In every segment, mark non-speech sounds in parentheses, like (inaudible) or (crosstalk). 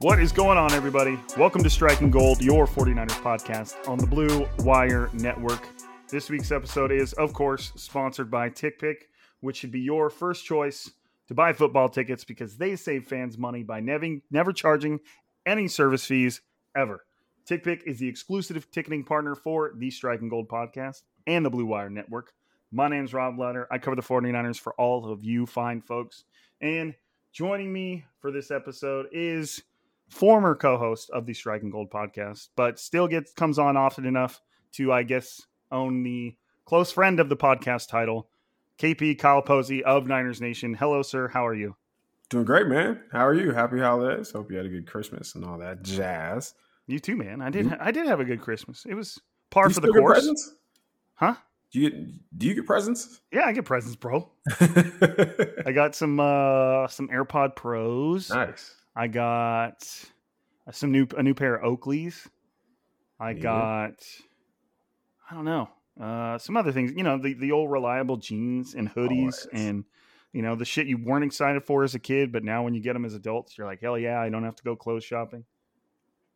What is going on, everybody? Welcome to Striking Gold, your 49ers podcast on the Blue Wire Network. This week's episode is, of course, sponsored by TickPick, which should be your first choice to buy football tickets because they save fans money by never, never charging any service fees ever. TickPick is the exclusive ticketing partner for the Striking Gold podcast and the Blue Wire Network. My name is Rob Letter. I cover the 49ers for all of you fine folks. And joining me for this episode is former co-host of the Striking Gold podcast, but still gets comes on often enough to, I guess, own the close friend of the podcast title, KP Kyle Posey of Niners Nation. Hello, sir. How are you? Doing great, man. How are you? Happy holidays. Hope you had a good Christmas and all that jazz. You too, man. I did. I did have a good Christmas. It was par you for the course, presents? huh? Do you get, do you get presents? Yeah, I get presents, bro. (laughs) I got some uh some AirPod Pros. nice. I got some new a new pair of Oakleys. I Yeah. got I don't know uh, some other things. You know the the old reliable jeans and hoodies Always. and you know the shit you weren't excited for as a kid, but now when you get them as adults, you're like hell yeah, I don't have to go clothes shopping.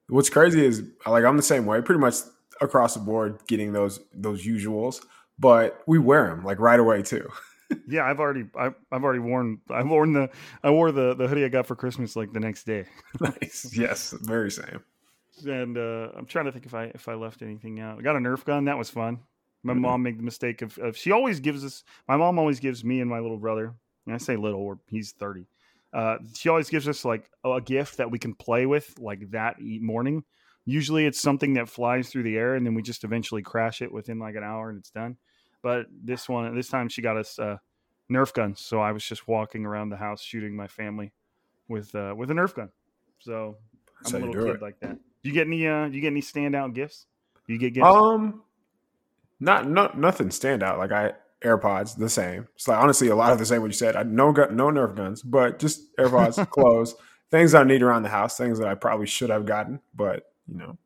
What's crazy is like I'm the same way, pretty much across the board, getting those those usuals, but we wear them like right away too. (laughs) Yeah, I've already I've, I've already worn I've worn the I wore the the hoodie I got for Christmas like the next day. (laughs) nice. Yes, very same. and uh, I'm trying to think if I if I left anything out. I got a Nerf gun. That was fun. My Mhm. mom made the mistake of, of she always gives us. My mom always gives me and my little brother. And I say little, or he's thirty. Uh, she always gives us like a gift that we can play with like that morning. Usually it's something that flies through the air, and then we just eventually crash it within like an hour, and it's done. But this one, this time, she got us uh, Nerf guns. So I was just walking around the house shooting my family with uh, with a Nerf gun. So That's I'm a little kid it. like that. Do you get any? Uh, do you get any standout gifts? Do you get gifts? Um, not no nothing stand out. Like I AirPods, the same. It's like honestly a lot of the same. What you said. I no gun, no Nerf guns, but just AirPods, (laughs) clothes, things I need around the house, things that I probably should have gotten, but you know,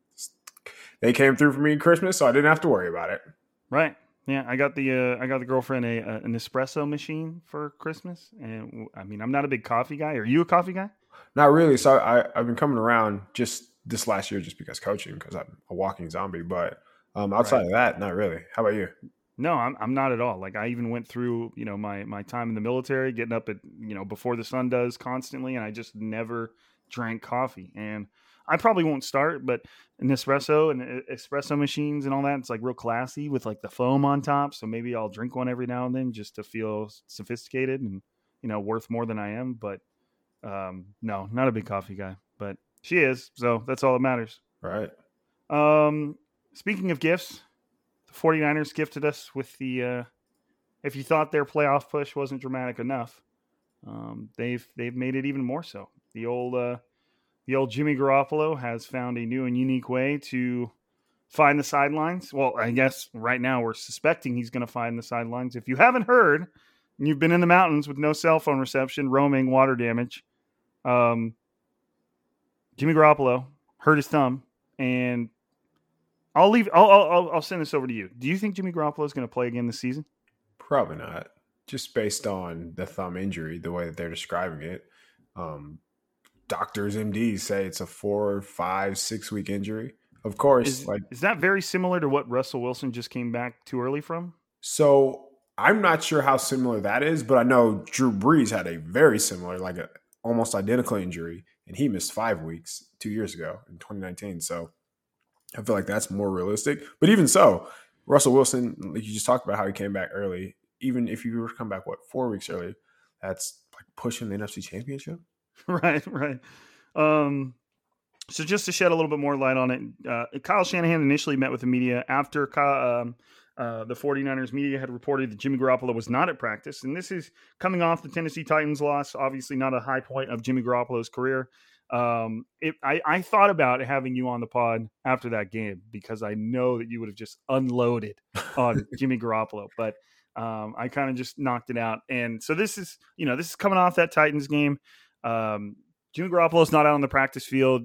they came through for me at Christmas, so I didn't have to worry about it. Right. Yeah, I got the uh, I got the girlfriend a, a an espresso machine for Christmas, and I mean I'm not a big coffee guy. Are you a coffee guy? Not really. So I, I've been coming around just this last year, just because coaching, because I'm a walking zombie. But um, outside Right. of that, not really. How about you? No, I'm I'm not at all. Like I even went through you know my my time in the military, getting up at you know before the sun does constantly, and I just never drank coffee. And I probably won't start, but an espresso and uh, espresso machines and all that, it's like real classy with like the foam on top. So maybe I'll drink one every now and then just to feel sophisticated and you know worth more than I am. But um, no, not a big coffee guy. But she is, so that's all that matters. Right. Um, speaking of gifts, the 49ers gifted us with the uh, if you thought their playoff push wasn't dramatic enough, um, they've they've made it even more so. The old uh, the old Jimmy Garoppolo has found a new and unique way to find the sidelines. Well, I guess right now we're suspecting he's going to find the sidelines. If you haven't heard, and you've been in the mountains with no cell phone reception, roaming, water damage, um, Jimmy Garoppolo hurt his thumb, and I'll leave. I'll, I'll I'll send this over to you. Do you think Jimmy Garoppolo is going to play again this season? Probably not. Just based on the thumb injury, the way that they're describing it. Um, doctors, MDs say it's a four, five, six week injury. Of course, Is, like is that very similar to what Russell Wilson just came back too early from? so. I'm not sure how similar that is, but I know Drew Brees had a very similar, like a almost identical injury, and he missed five weeks two years ago in 2019. So I feel like that's more realistic. But even so, Russell Wilson, like you just talked about how he came back early. Even if you were to come back, what four weeks early, that's like pushing the NFC Championship. (laughs) right, right. Um, so just to shed a little bit more light on it, uh, Kyle Shanahan initially met with the media after Kyle, um, uh, the 49ers media had reported that Jimmy Garoppolo was not at practice. And this is coming off the Tennessee Titans loss, obviously not a high point of Jimmy Garoppolo's career. Um, it, I, I thought about having you on the pod after that game because I know that you would have just unloaded on (laughs) Jimmy Garoppolo, but um, I kind of just knocked it out. And so this is, you know, this is coming off that Titans game. Um, Jimmy Garoppolo's not out on the practice field.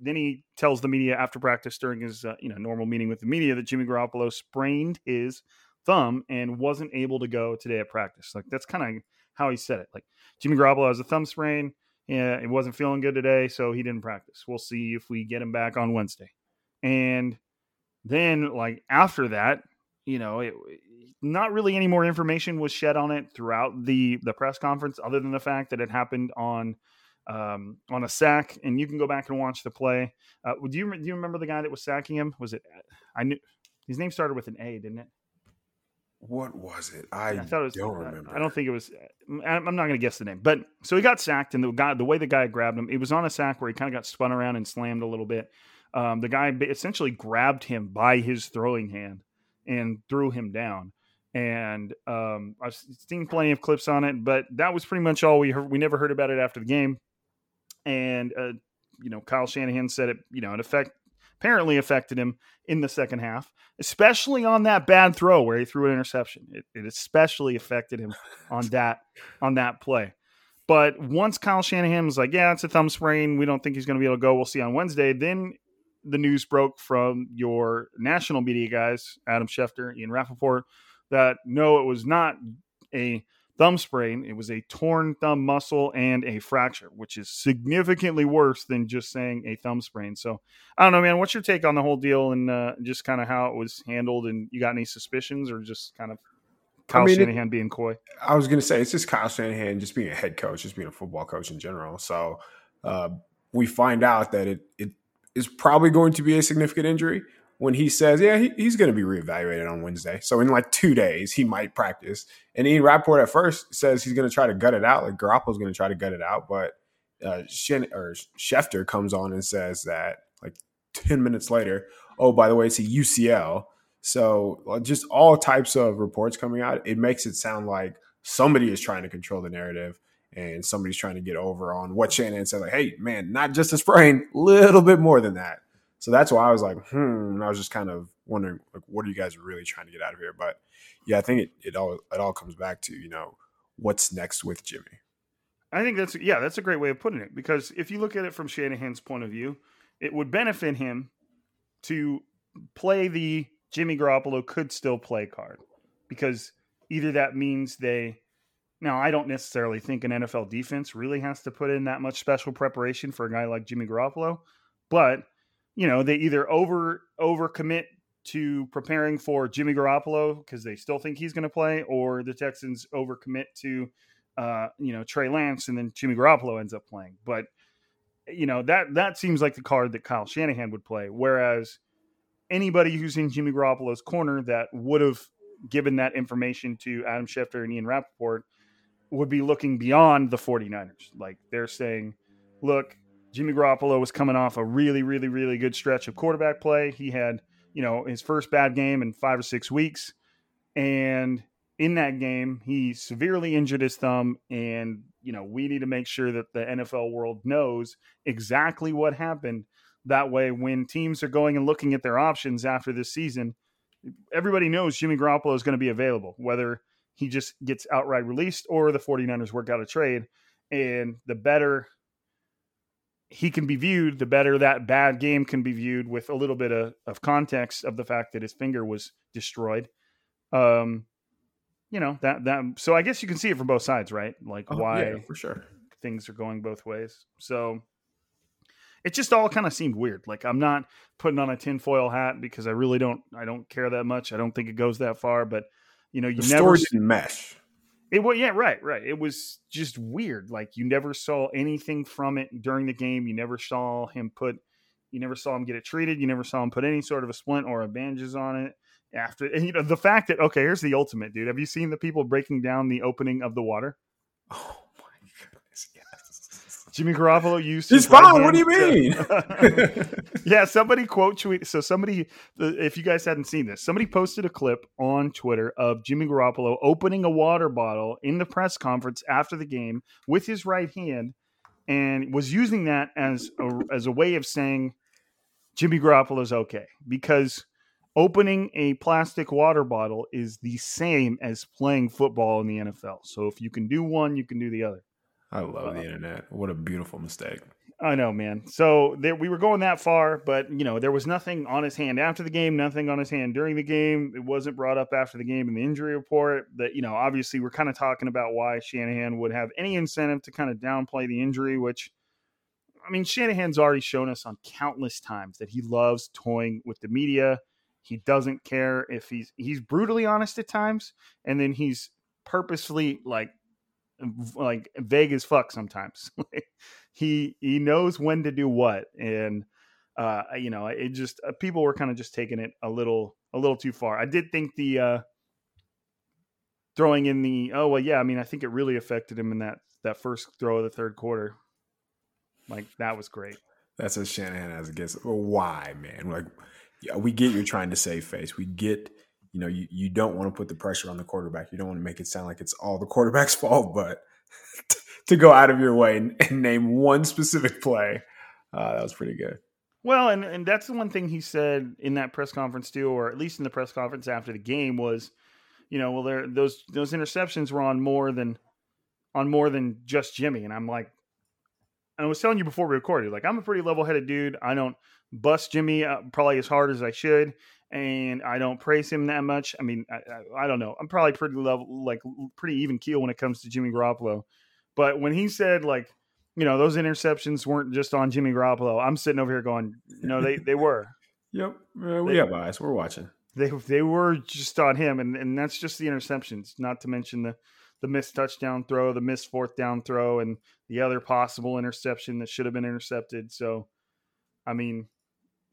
Then he tells the media after practice during his uh, you know normal meeting with the media that Jimmy Garoppolo sprained his thumb and wasn't able to go today at practice. Like that's kind of how he said it. Like Jimmy Garoppolo has a thumb sprain. Yeah, it wasn't feeling good today, so he didn't practice. We'll see if we get him back on Wednesday. And then like after that, you know, it, not really any more information was shed on it throughout the the press conference, other than the fact that it happened on um, on a sack, and you can go back and watch the play. Uh, do you do you remember the guy that was sacking him? Was it I knew his name started with an A, didn't it? What was it? I, I thought it was. don't remember. I don't think it was. I'm not going to guess the name, but so he got sacked, and the guy, the way the guy grabbed him, it was on a sack where he kind of got spun around and slammed a little bit. Um, the guy essentially grabbed him by his throwing hand and threw him down. And um, I've seen plenty of clips on it, but that was pretty much all we heard. We never heard about it after the game. And uh, you know, Kyle Shanahan said it. You know, it effect apparently affected him in the second half, especially on that bad throw where he threw an interception. It, it especially affected him on (laughs) that on that play. But once Kyle Shanahan was like, "Yeah, it's a thumb sprain. We don't think he's going to be able to go. We'll see on Wednesday." Then the news broke from your national media guys, Adam Schefter, Ian Rapoport, that no, it was not a thumb sprain. It was a torn thumb muscle and a fracture, which is significantly worse than just saying a thumb sprain. So I don't know, man. What's your take on the whole deal and uh, just kind of how it was handled? And you got any suspicions or just kind of Kyle I mean, it- Shanahan being coy? I was gonna say it's just Kyle Shanahan just being a head coach, just being a football coach in general. So uh, we find out that it it is probably going to be a significant injury when he says, yeah, he, he's going to be reevaluated on Wednesday. So in like two days, he might practice. And Ian Rapoport at first says he's going to try to gut it out. Like Garoppolo's going to try to gut it out, but uh, Shen, or Schefter comes on and says that like ten minutes later, oh by the way, it's a UCL. So uh, just all types of reports coming out. It makes it sound like somebody is trying to control the narrative and somebody's trying to get over on what Shanahan said. Like, hey man, not just a sprain, little bit more than that. So that's why I was like, hmm. I was just kind of wondering, like, what are you guys really trying to get out of here? But yeah, I think it, it all it all comes back to you know what's next with Jimmy. I think that's yeah, that's a great way of putting it because if you look at it from Shanahan's point of view, it would benefit him to play the Jimmy Garoppolo could still play card because either that means they now I don't necessarily think an NFL defense really has to put in that much special preparation for a guy like Jimmy Garoppolo, but you know they either over over commit to preparing for Jimmy Garoppolo because they still think he's going to play, or the Texans overcommit to uh, you know Trey Lance, and then Jimmy Garoppolo ends up playing. But you know that that seems like the card that Kyle Shanahan would play. Whereas anybody who's in Jimmy Garoppolo's corner that would have given that information to Adam Schefter and Ian Rapoport would be looking beyond the 49ers. Like they're saying, look, Jimmy Garoppolo was coming off a really, really, really good stretch of quarterback play. He had, you know, his first bad game in five or six weeks. And in that game, he severely injured his thumb. And, you know, we need to make sure that the NFL world knows exactly what happened That way, when teams are going and looking at their options after this season, everybody knows Jimmy Garoppolo is going to be available, whether he just gets outright released or the 49ers work out a trade. And the better he can be viewed, the better that bad game can be viewed with a little bit of, of context of the fact that his finger was destroyed. Um, you know that that so I guess you can see it from both sides, right? Like Oh, why yeah, for sure. things are going both ways. So it just all kind of seemed weird. Like I'm not putting on a tinfoil hat because I really don't I don't care that much. I don't think it goes that far, but you know, you The never story didn't mesh. It was yeah, right, right. It was just weird. Like you never saw anything from it during the game. You never saw him put you never saw him get it treated. You never saw him put any sort of a splint or a bandages on it after and you know the fact that okay, here's the ultimate, dude. Have you seen the people breaking down the opening of the water? Oh. Jimmy Garoppolo used He's fine. What do you mean? to- (laughs) yeah, somebody quote tweet. So somebody, if you guys hadn't seen this, somebody posted a clip on Twitter of Jimmy Garoppolo opening a water bottle in the press conference after the game with his right hand, and was using that as a, as a way of saying Jimmy Garoppolo's okay because opening a plastic water bottle is the same as playing football in the NFL. So if you can do one, you can do the other. I love the internet. What a beautiful mistake. I know, man. So there, we were going that far, but you know, there was nothing on his hand after the game, nothing on his hand during the game. It wasn't brought up after the game in the injury report. That you know, obviously, we're kind of talking about why Shanahan would have any incentive to kind of downplay the injury. Which, I mean, Shanahan's already shown us on countless times that he loves toying with the media. He doesn't care if he's he's brutally honest at times, and then he's purposefully like like vague as fuck sometimes. (laughs) he he knows when to do what, and uh, you know, it just uh, people were kind of just taking it a little a little too far. I did think the uh, throwing in the oh well, yeah. I mean, I think it really affected him in that that first throw of the third quarter. Like that was great. That's as Shanahan as it gets. Well, why, man? Like, yeah, we get you're trying to save face. We get, you know, you, you don't want to put the pressure on the quarterback. You don't want to make it sound like it's all the quarterback's (laughs) fault, but to go out of your way and, and name one specific play, uh, that was pretty good. Well, and, and that's the one thing he said in that press conference too, or at least in the press conference after the game was, you know, well, there those those interceptions were on more than on more than just Jimmy, and I'm like, I was telling you before we recorded, like I'm a pretty level headed dude. I don't bust Jimmy uh, probably as hard as I should, and I don't praise him that much. I mean, I, I, I don't know. I'm probably pretty level, like pretty even keel when it comes to Jimmy Garoppolo. But when he said like, you know, those interceptions weren't just on Jimmy Garoppolo, I'm sitting over here going, no, they they were. (laughs) Yep, uh, we They- got bias. We're watching. They they were just on him, and and that's just the interceptions. Not to mention the the missed touchdown throw, the missed fourth down throw, and the other possible interception that should have been intercepted. So, I mean,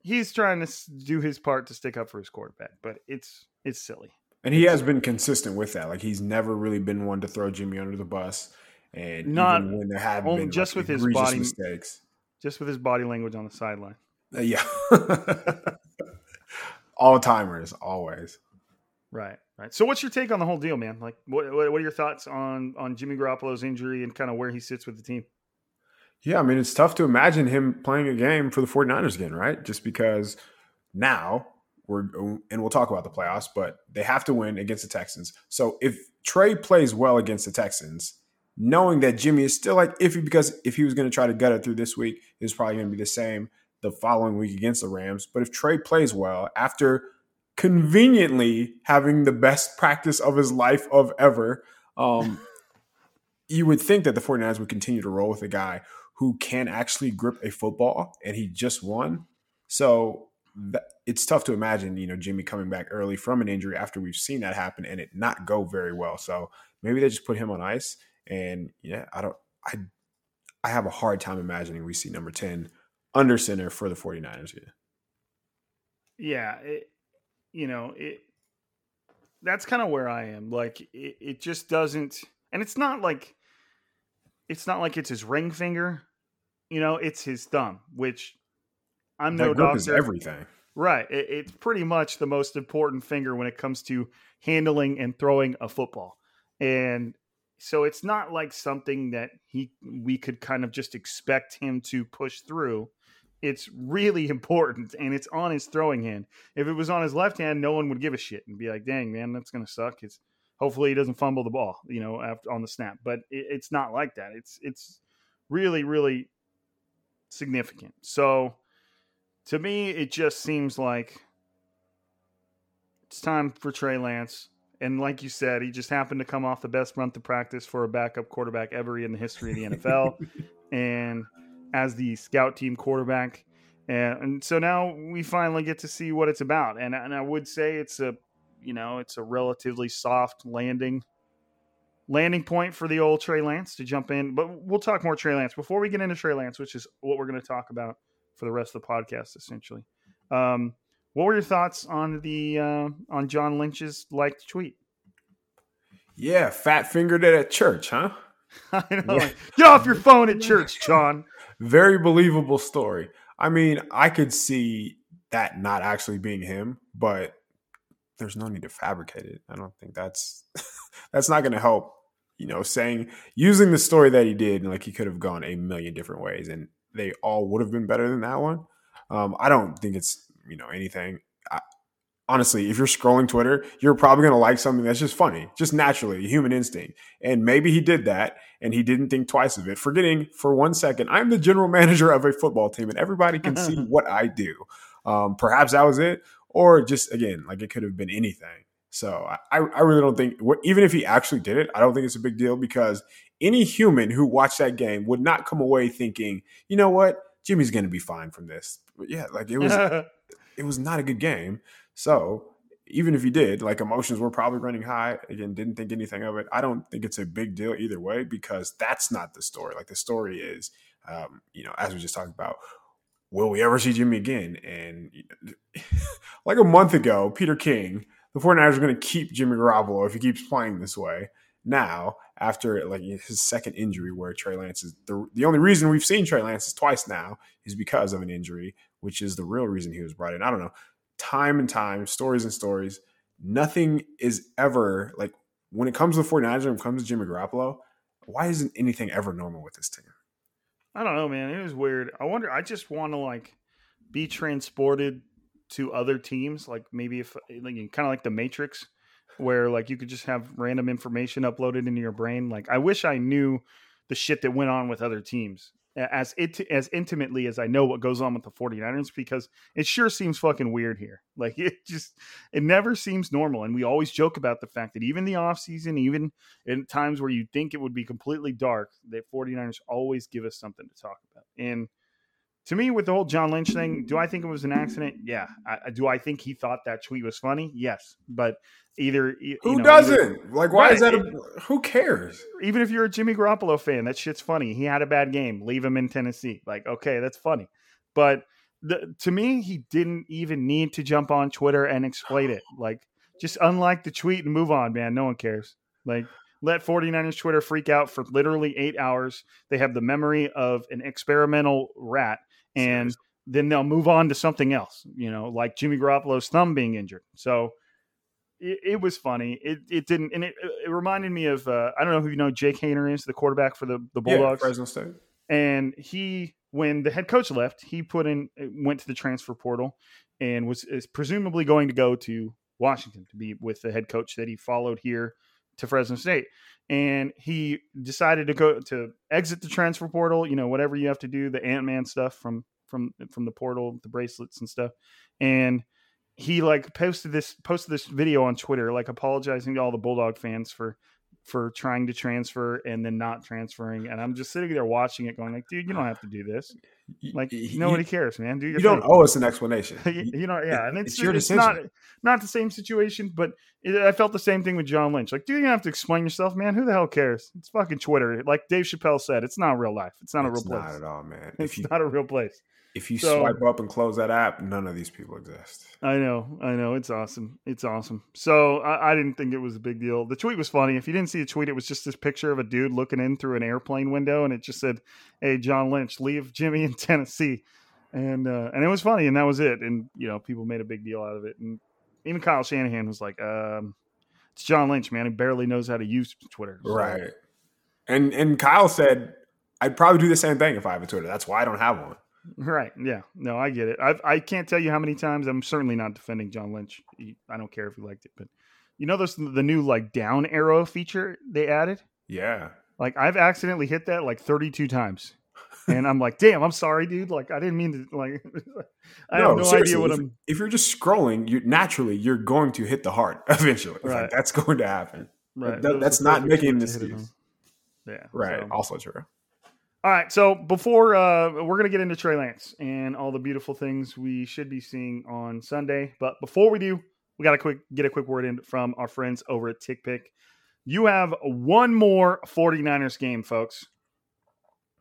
he's trying to do his part to stick up for his quarterback, but it's it's silly. And he has been consistent with that. Like he's never really been one to throw Jimmy under the bus. And Not- even when there have only been just like, with his body- mistakes, Just with his body language on the sideline. Uh, yeah, (laughs) all timers always. Right, right. So, what's your take on the whole deal, man? Like, what what what are your thoughts on on Jimmy Garoppolo's injury and kind of where he sits with the team? Yeah, I mean, it's tough to imagine him playing a game for the 49ers again, right? Just because now we're, and we'll talk about the playoffs, but they have to win against the Texans. So if Trey plays well against the Texans, knowing that Jimmy is still like iffy because if he was going to try to gut it through this week, it's probably going to be the same the following week against the Rams. But if Trey plays well after conveniently having the best practice of his life of ever, um, (laughs) you would think that the 49ers would continue to roll with a guy who can actually grip a football and he just won. So that, it's tough to imagine, you know, Jimmy coming back early from an injury after we've seen that happen and it not go very well. So maybe they just put him on ice and yeah, I don't I I have a hard time imagining we see number 10 under center for the 49ers here. Yeah, it, you know, it that's kind of where I am. Like it, it just doesn't and it's not like it's not like it's his ring finger. You know, it's his thumb, which I'm That no doctor. is everything. Right. It, it's pretty much the most important finger when it comes to handling and throwing a football. And so it's not like something that he we could kind of just expect him to push through. it's really (laughs) important and it's on his throwing hand. If it was on his left hand, no one would give a shit and be like, "Dang, man, that's gonna suck." It's hopefully he doesn't fumble the ball, you know, after on the snap. But it, it's not like that. It's it's really really significant. So to me, it just seems like it's time for Trey Lance. And like you said, he just happened to come off the best month of practice for a backup quarterback ever in the history of the NFL. (laughs) and as the scout team quarterback. And, and, so now we finally get to see what it's about. And, and I would say it's a, you know, it's a relatively soft landing landing point for the old Trey Lance to jump in. But we'll talk more Trey Lance before we get into Trey Lance, which is what we're going to talk about for the rest of the podcast, essentially. Um, what were your thoughts on the uh, on John Lynch's liked tweet? Yeah, fat fingered it at church, huh? (laughs) I know. Yeah. Get off your phone at church, (laughs) John. Very believable story. I mean, I could see that not actually being him, but there's no need to fabricate it. I don't think that's (laughs) that's not going to help. You know, saying using the story that he did, like he could have gone a million different ways, and they all would have been better than that one. Um, I don't think it's you know anything. I, honestly, if you're scrolling Twitter, you're probably going to like something that's just funny, just naturally, human instinct. And maybe he did that and he didn't think twice of it, forgetting for one second, I'm the general (laughs) manager of a football team and everybody can see (laughs) what I do. Um, perhaps that was it, or just again, like it could have been anything. So I, I really don't think, even if he actually did it, I don't think it's a big deal because any human who watched that game would not come away thinking, you know what, Jimmy's going to be fine from this. But yeah, like it was, (laughs) it was not a good game. So even if he did, like emotions were probably running high. Again, didn't think anything of it. I don't think it's a big deal either way because that's not the story. Like the story is, um, you know, as we just talked about, will we ever see Jimmy again? And (laughs) like a month ago, Peter King, the 49ers are going to keep Jimmy Garoppolo if he keeps playing this way. Now, after like his second injury, where Trey Lance is the the only reason we've seen Trey Lance is twice now is because of an injury, which is the real reason he was brought in. I don't know time and time, stories and stories. Nothing is ever like when it comes to the 49ers, when it comes to Jimmy Garoppolo, why isn't anything ever normal with this team? I don't know, man. It was weird. I wonder, I just want to like be transported to other teams, like maybe if eh, like, kind of like the Matrix, where like you could just have random information uploaded into your brain. Like I wish I knew the shit that went on with other teams as it as intimately as I know what goes on with the 49ers because it sure seems fucking weird here. (laughs) Like it just it never seems normal. And we always joke about the fact that even the offseason, even in times where you think it would be completely dark, the 49ers always give us something to talk about. And to me, with the whole John Lynch thing, do I think it was an accident? Yeah. I, do I think he thought that tweet was funny? Yes. But either who know, doesn't either, like why right, is that? A, who cares? Even if you're a Jimmy Garoppolo fan, that shit's funny. He had a bad game. Leave him in Tennessee. Like okay, that's funny. But the, to me, he didn't even need to jump on Twitter and explain it. Like just unlike the tweet and move on, man. No one cares. Like let 49ers Twitter freak out for literally eight hours. They have the memory of an experimental rat and then they'll move on to something else, you know, like Jimmy Garoppolo's thumb being injured. So it, it was funny. It it didn't, and it, it reminded me of uh, I don't know who you know Jake Haener is the quarterback for the the Bulldogs, yeah, Fresno State, and he when the head coach left, he put in went to the transfer portal and was is presumably going to go to Washington to be with the head coach that he followed here to Fresno State. And he decided to go to exit the transfer portal, you know, whatever you have to do, the Ant Man stuff from from from the portal, the bracelets and stuff. And he like posted this posted this video on Twitter, like apologizing to all the Bulldog fans for for trying to transfer and then not transferring. And I'm just sitting there watching it, going like, dude, you don't have to do this. Like you, nobody cares, man. Do you don't owe us an explanation. (laughs) you, know, yeah, and it's, it's your it's decision. not not the same situation, but it, I felt the same thing with John Lynch. Like, dude, you don't have to explain yourself, man. Who the hell cares? It's fucking Twitter. Like Dave Chappelle said, it's not real life. It's not it's a real place. Not at all, man. (laughs) It's you, not a real place. If you so, swipe up and close that app, none of these people exist. I know, I know. It's awesome. It's awesome. So I, I, didn't think it was a big deal. The tweet was funny. If you didn't see the tweet, it was just this picture of a dude looking in through an airplane window, and it just said, "Hey, John Lynch, leave Jimmy in (laughs) Tennessee," and uh, and it was funny, and that was it. And you know, people made a big deal out of it, and even Kyle Shanahan was like, um, "It's John Lynch, man. He barely knows how to use Twitter." So. Right. And and Kyle said, "I'd probably do the same thing if I have a Twitter. That's why I don't have one." Right. Yeah. No, I get it. I I can't tell you how many times I'm certainly not defending John Lynch. I don't care if you liked it, but you know those the new like down arrow feature they added. Yeah. Like I've accidentally hit that like 32 times, and I'm like, damn, I'm sorry, dude. Like I didn't mean to. Like (laughs) I have no idea what if, I'm. If you're just scrolling, you naturally you're going to hit the heart (laughs) eventually. Right. Like, that's going to happen. Right. That- that's not making an words to hit it excuse. Yeah. Right. so- Also true. All right, so before uh, we're gonna get into Trey Lance and all the beautiful things we should be seeing on Sunday, but before we do, we got to quick get a quick word in from our friends over at TickPick. You have one more 49ers game, folks.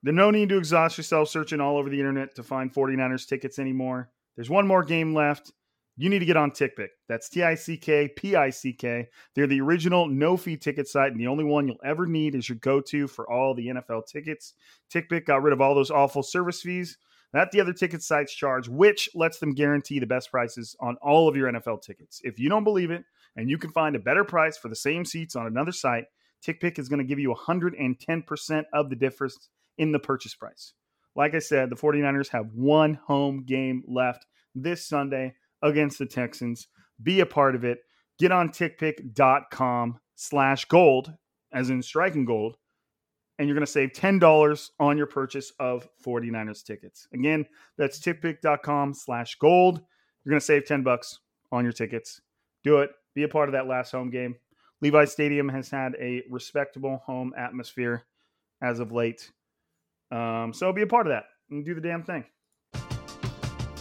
There's no need to exhaust yourself searching all over the internet to find 49ers tickets anymore. There's one more game left. You need to get on TickPick. That's T I C K P I C K. They're the original no fee ticket site, and the only one you'll ever need is your go to for all the NFL tickets. TickPick got rid of all those awful service fees that the other ticket sites charge, which lets them guarantee the best prices on all of your NFL tickets. If you don't believe it and you can find a better price for the same seats on another site, TickPick is going to give you 110% of the difference in the purchase price. Like I said, the 49ers have one home game left this Sunday against the Texans. Be a part of it. Get on tickpick.com slash gold, as in striking gold, and you're going to save $10 on your purchase of 49ers tickets. Again, that's tickpick.com slash gold. You're going to save 10 bucks on your tickets. Do it. Be a part of that last home game. Levi Stadium has had a respectable home atmosphere as of late. Um, so be a part of that and do the damn thing.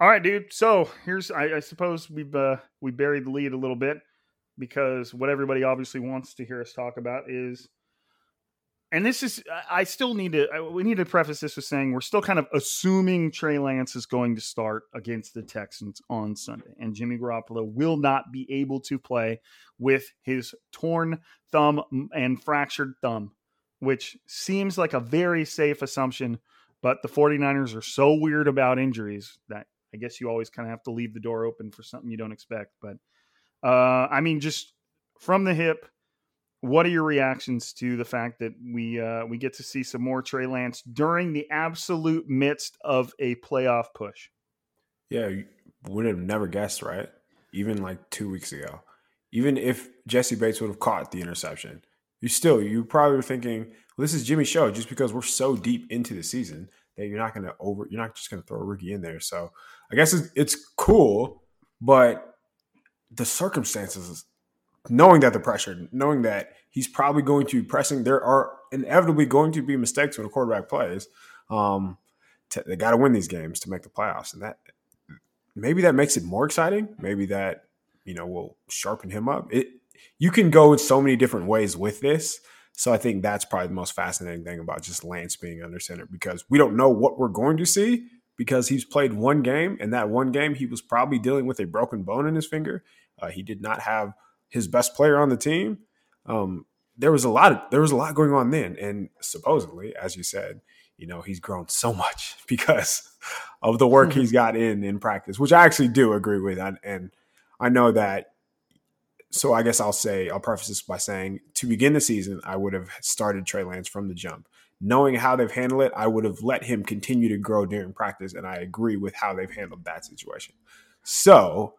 all right, dude. So here's I, I suppose we've uh, we buried the lead a little bit because what everybody obviously wants to hear us talk about is, and this is I still need to I, we need to preface this with saying we're still kind of assuming Trey Lance is going to start against the Texans on Sunday, and Jimmy Garoppolo will not be able to play with his torn thumb and fractured thumb, which seems like a very safe assumption but the 49ers are so weird about injuries that I guess you always kind of have to leave the door open for something you don't expect. But uh, I mean, just from the hip, what are your reactions to the fact that we uh, we get to see some more Trey Lance during the absolute midst of a playoff push? Yeah, would have never guessed, right? Even like two weeks ago. Even if Jessie Bates would have caught the interception, you still you probably were thinking, well, this is Jimmy's show just because we're so deep into the season you're not going to over, you're not just going to throw a rookie in there. So I guess it's, it's cool, but the circumstances, knowing that the pressure, knowing that he's probably going to be pressing, there are inevitably going to be mistakes when a quarterback plays. Um, to, they got to win these games to make the playoffs, and that maybe that makes it more exciting. Maybe that you know will sharpen him up. It you can go in so many different ways with this. So I think that's probably the most fascinating thing about just Lance being under center because we don't know what we're going to see because he's played one game and that one game he was probably dealing with a broken bone in his finger. Uh, he did not have his best player on the team. Um, there was a lot of there was a lot going on then, and supposedly, as you said, you know he's grown so much (laughs) because of the work he's got in in practice, which I actually do agree with, and, and I know that. So I guess I'll say I'll preface this by saying to begin the season, I would have started Trey Lance from the jump. Knowing how they've handled it, I would have let him continue to grow during practice, and I agree with how they've handled that situation. So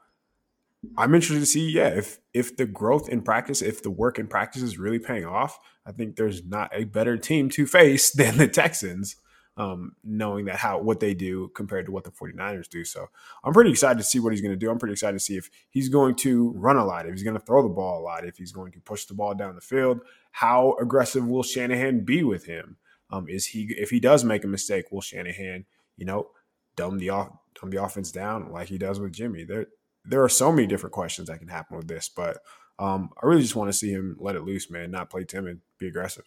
I'm interested to see, yeah, if if the growth in practice, if the work in practice is really paying off, I think there's not a better team to face (laughs) than the Texans, um, knowing that how what they do compared to what the 49ers do. So I'm pretty excited to see what he's going to do. I'm pretty excited to see if he's going to run a lot, if he's going to throw the ball a lot, if he's going to push the ball down the field. How aggressive will Shanahan be with him? Um, is he if he does make a mistake, will Shanahan, you know, dumb the off dumb the offense down like he does with Jimmy? There there are so many different questions that can happen with this, but um, I really just want to see him let it loose, man, not play timid, be aggressive.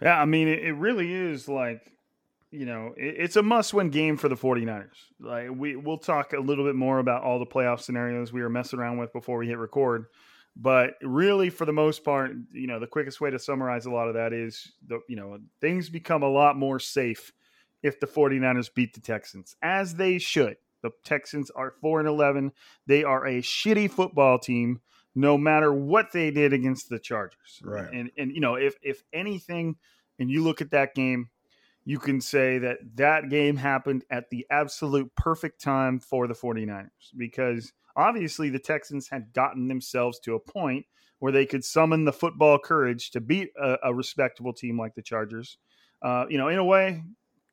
Yeah, I mean, it, it really is like, you know, it, it's a must-win game for the 49ers. Like we we'll talk a little bit more about all the playoff scenarios we were messing around with before we hit record. But really, for the most part, you know, the quickest way to summarize a lot of that is the, you know, things become a lot more safe if the 49ers beat the Texans, as they should. The Texans are 4 and 11. They are a shitty football team no matter what they did against the Chargers. Right. And and you know, if if anything and you look at that game, you can say that that game happened at the absolute perfect time for the 49ers because obviously the Texans had gotten themselves to a point where they could summon the football courage to beat a, a respectable team like the Chargers. Uh, you know, in a way,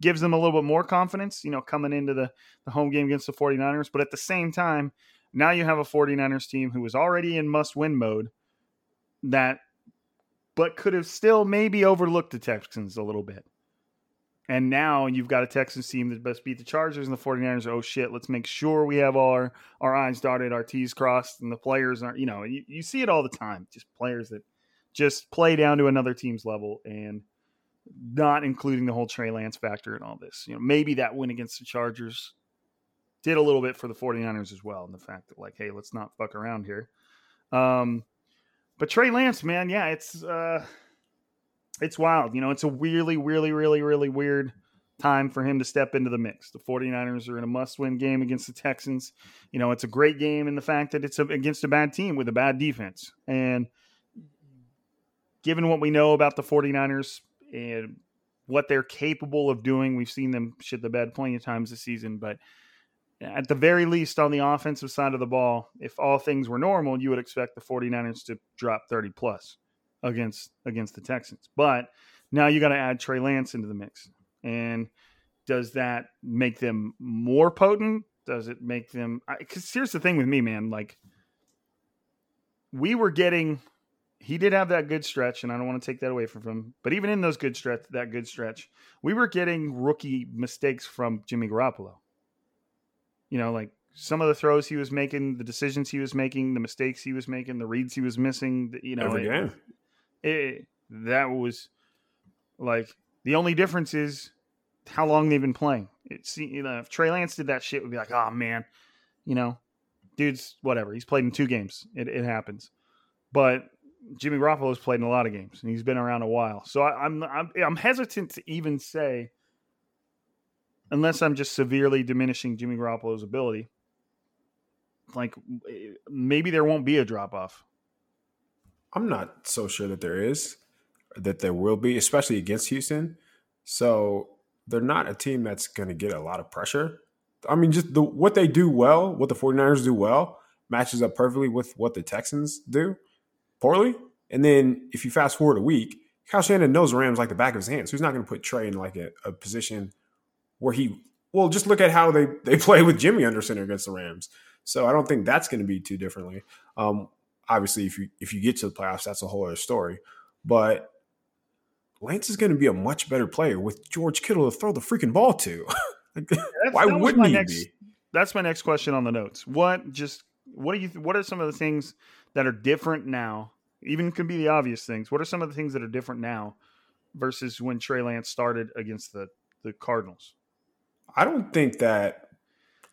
gives them a little bit more confidence, you know, coming into the, the home game against the 49ers. But at the same time, now you have a 49ers team who was already in must win mode that, but could have still maybe overlooked the Texans a little bit. And now you've got a Texans team that best beat the Chargers and the 49ers. Oh shit, let's make sure we have all our, our I's dotted, our T's crossed, and the players are, you know, you, you see it all the time. Just players that just play down to another team's level and not including the whole Trey Lance factor and all this. You know, maybe that win against the Chargers did a little bit for the 49ers as well. And the fact that, like, hey, let's not fuck around here. Um, but Trey Lance, man, yeah, it's uh it's wild. You know, it's a really, really, really, really weird time for him to step into the mix. The 49ers are in a must-win game against the Texans. You know, it's a great game in the fact that it's against a bad team with a bad defense. And given what we know about the 49ers and what they're capable of doing, we've seen them shit the bed plenty of times this season, but at the very least on the offensive side of the ball, if all things were normal, you would expect the 49ers to drop 30 plus against against the Texans. But now you got to add Trey Lance into the mix. And does that make them more potent? Does it make them cuz here's the thing with me, man, like we were getting he did have that good stretch and I don't want to take that away from him, but even in those good stretch that good stretch, we were getting rookie mistakes from Jimmy Garoppolo you know, like some of the throws he was making, the decisions he was making, the mistakes he was making, the reads he was missing. You know, Every game. It, it, that was like the only difference is how long they've been playing. It's you know, if Trey Lance did that shit, would be like, oh man, you know, dude's whatever. He's played in two games. It, it happens, but Jimmy Garoppolo's played in a lot of games and he's been around a while. So I, I'm I'm I'm hesitant to even say unless I'm just severely diminishing Jimmy Garoppolo's ability. Like maybe there won't be a drop off. I'm not so sure that there is, that there will be, especially against Houston. So they're not a team that's going to get a lot of pressure. I mean, just the what they do well, what the 49ers do well, matches up perfectly with what the Texans do poorly. And then if you fast forward a week, Kyle Shanahan knows Rams like the back of his hand, so he's not going to put Trey in like a, a, position where he. Well, just look at how they they (laughs) play with Jimmy under center against the Rams. So I don't think that's going to be too differently. Um, obviously, if you if you get to the playoffs, that's a whole other story. But Lance is going to be a much better player with George Kittle to throw the freaking ball to. (laughs) why wouldn't he next, be? That's my next question on the notes. What just what do you what are some of the things that are different now? Even could be the obvious things. What are some of the things that are different now versus when Trey Lance started against the the Cardinals? I don't think that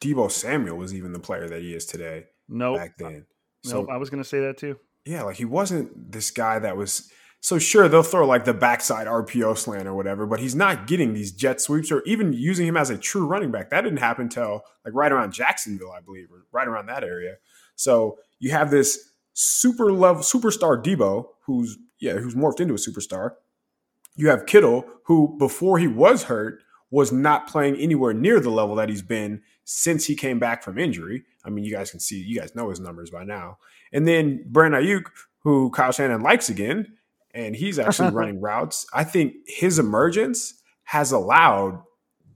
Deebo Samuel was even the player that he is today. No, nope. back then. So nope, I was going to say that too. Yeah, like he wasn't this guy that was so sure they'll throw like the backside RPO slant or whatever, but he's not getting these jet sweeps or even using him as a true running back. That didn't happen until like right around Jacksonville, I believe, or right around that area. So you have this super level superstar Deebo, who's yeah, who's morphed into a superstar. You have Kittle, who before he was hurt was not playing anywhere near the level that he's been since he came back from injury. I mean, you guys can see, you guys know his numbers by now. And then Brandon Aiyuk, who Kyle Shanahan likes again, and he's actually (laughs) running routes. I think his emergence has allowed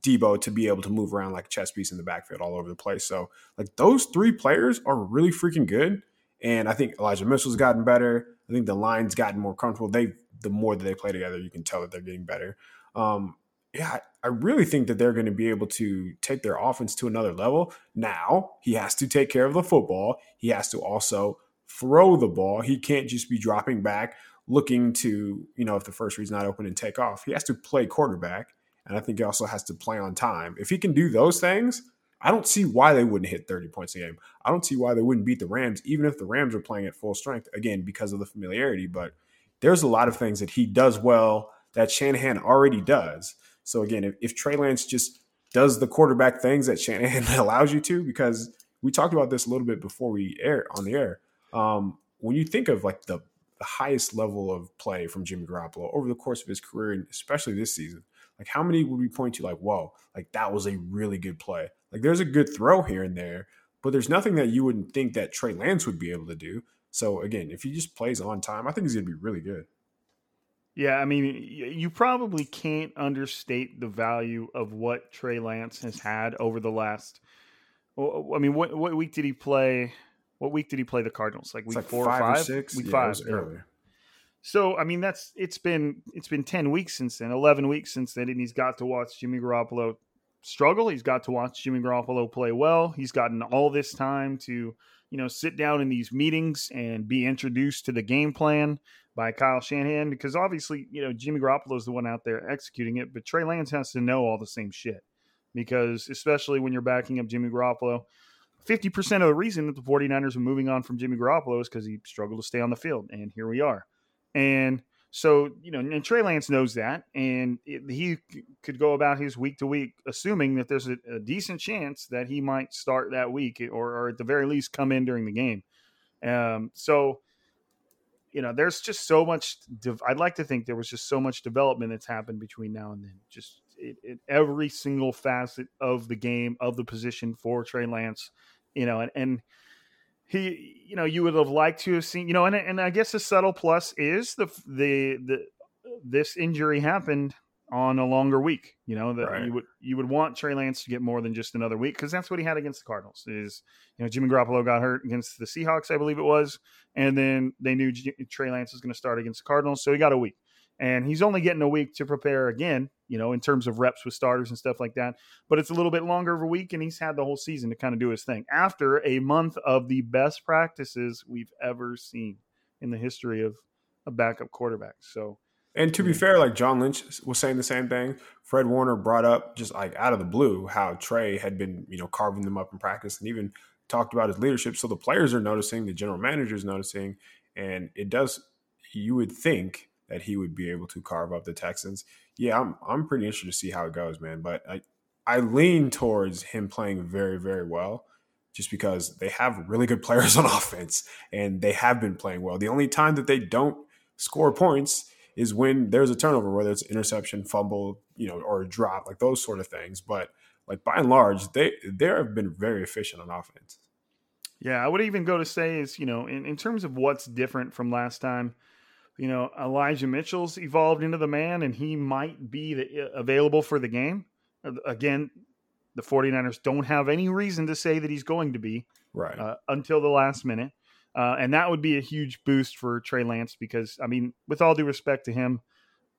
Deebo to be able to move around like a chess piece in the backfield all over the place. So, like those three players are really freaking good. And I think Elijah Mitchell's gotten better. I think the line's gotten more comfortable. They the more that they play together, you can tell that they're getting better. Um, yeah, I really think that they're going to be able to take their offense to another level. Now he has to take care of the football. He has to also throw the ball. He can't just be dropping back looking to, you know, if the first read's not open and take off. He has to play quarterback. And I think he also has to play on time. If he can do those things, I don't see why they wouldn't hit 30 points a game. I don't see why they wouldn't beat the Rams, even if the Rams are playing at full strength, again, because of the familiarity. But there's a lot of things that he does well that Shanahan already does. So again, if, if Trey Lance just does the quarterback things that Shanahan (laughs) allows you to, because we talked about this a little bit before we air on the air. Um, when you think of like the the highest level of play from Jimmy Garoppolo over the course of his career, and especially this season. Like, how many would we point to, like, whoa, like that was a really good play? Like, there's a good throw here and there, but there's nothing that you wouldn't think that Trey Lance would be able to do. So, again, if he just plays on time, I think he's going to be really good. Yeah, I mean, you probably can't understate the value of what Trey Lance has had over the last. I mean, what what week did he play? What week did he play the Cardinals? Like week like four five or five? Or six? Week yeah, five. earlier. So I mean, that's it's been it's been ten weeks since then, eleven weeks since then, and he's got to watch Jimmy Garoppolo struggle. He's got to watch Jimmy Garoppolo play well. He's gotten all this time to you know sit down in these meetings and be introduced to the game plan by Kyle Shanahan because obviously you know Jimmy Garoppolo is the one out there executing it, but Trey Lance has to know all the same shit because especially when you're backing up Jimmy Garoppolo 50% of the reason that the 49ers are moving on from Jimmy Garoppolo is because he struggled to stay on the field. And here we are. And so, you know, and Trey Lance knows that. And it, he could go about his week to week, assuming that there's a, a, decent chance that he might start that week or, or, at the very least come in during the game. Um, so, you know, there's just so much. De- I'd like to think there was just so much development that's happened between now and then. Just it, it, every single facet of the game, of the position for Trey Lance you know, and, and he, you know, you would have liked to have seen, you know, and and I guess the subtle plus is the the the this injury happened on a longer week. You know that right. you would you would want Trey Lance to get more than just another week because that's what he had against the Cardinals. Is you know Jimmy Garoppolo got hurt against the Seahawks, I believe it was, and then they knew Trey Lance was going to start against the Cardinals, so he got a week and he's only getting a week to prepare again you know in terms of reps with starters and stuff like that but it's a little bit longer of a week and he's had the whole season to kind of do his thing after a month of the best practices we've ever seen in the history of a backup quarterback so and to be fair, like John Lynch was saying the same thing. Fred Warner brought up just like out of the blue how Trey had been, you know, carving them up in practice and even talked about his leadership. So the players are noticing, the general manager is noticing, and it does. You would think that he would be able to carve up the Texans. Yeah, I'm I'm pretty interested to see how it goes, man. But I I lean towards him playing very very well, just because they have really good players (laughs) on offense and they have been playing well. The only time that they don't score points is when there's a turnover, whether it's interception, fumble, you know, or a drop, like those sort of things. But like by and large, they they have been very efficient on offense. Yeah, I would even go to say is you know in, in terms of what's different from last time you know, Elijah Mitchell's evolved into the man and he might be the, available for the game. Again, the 49ers don't have any reason to say that he's going to be Right. uh, until the last minute. Uh, and that would be a huge boost for Trey Lance because, I mean, with all due respect to him,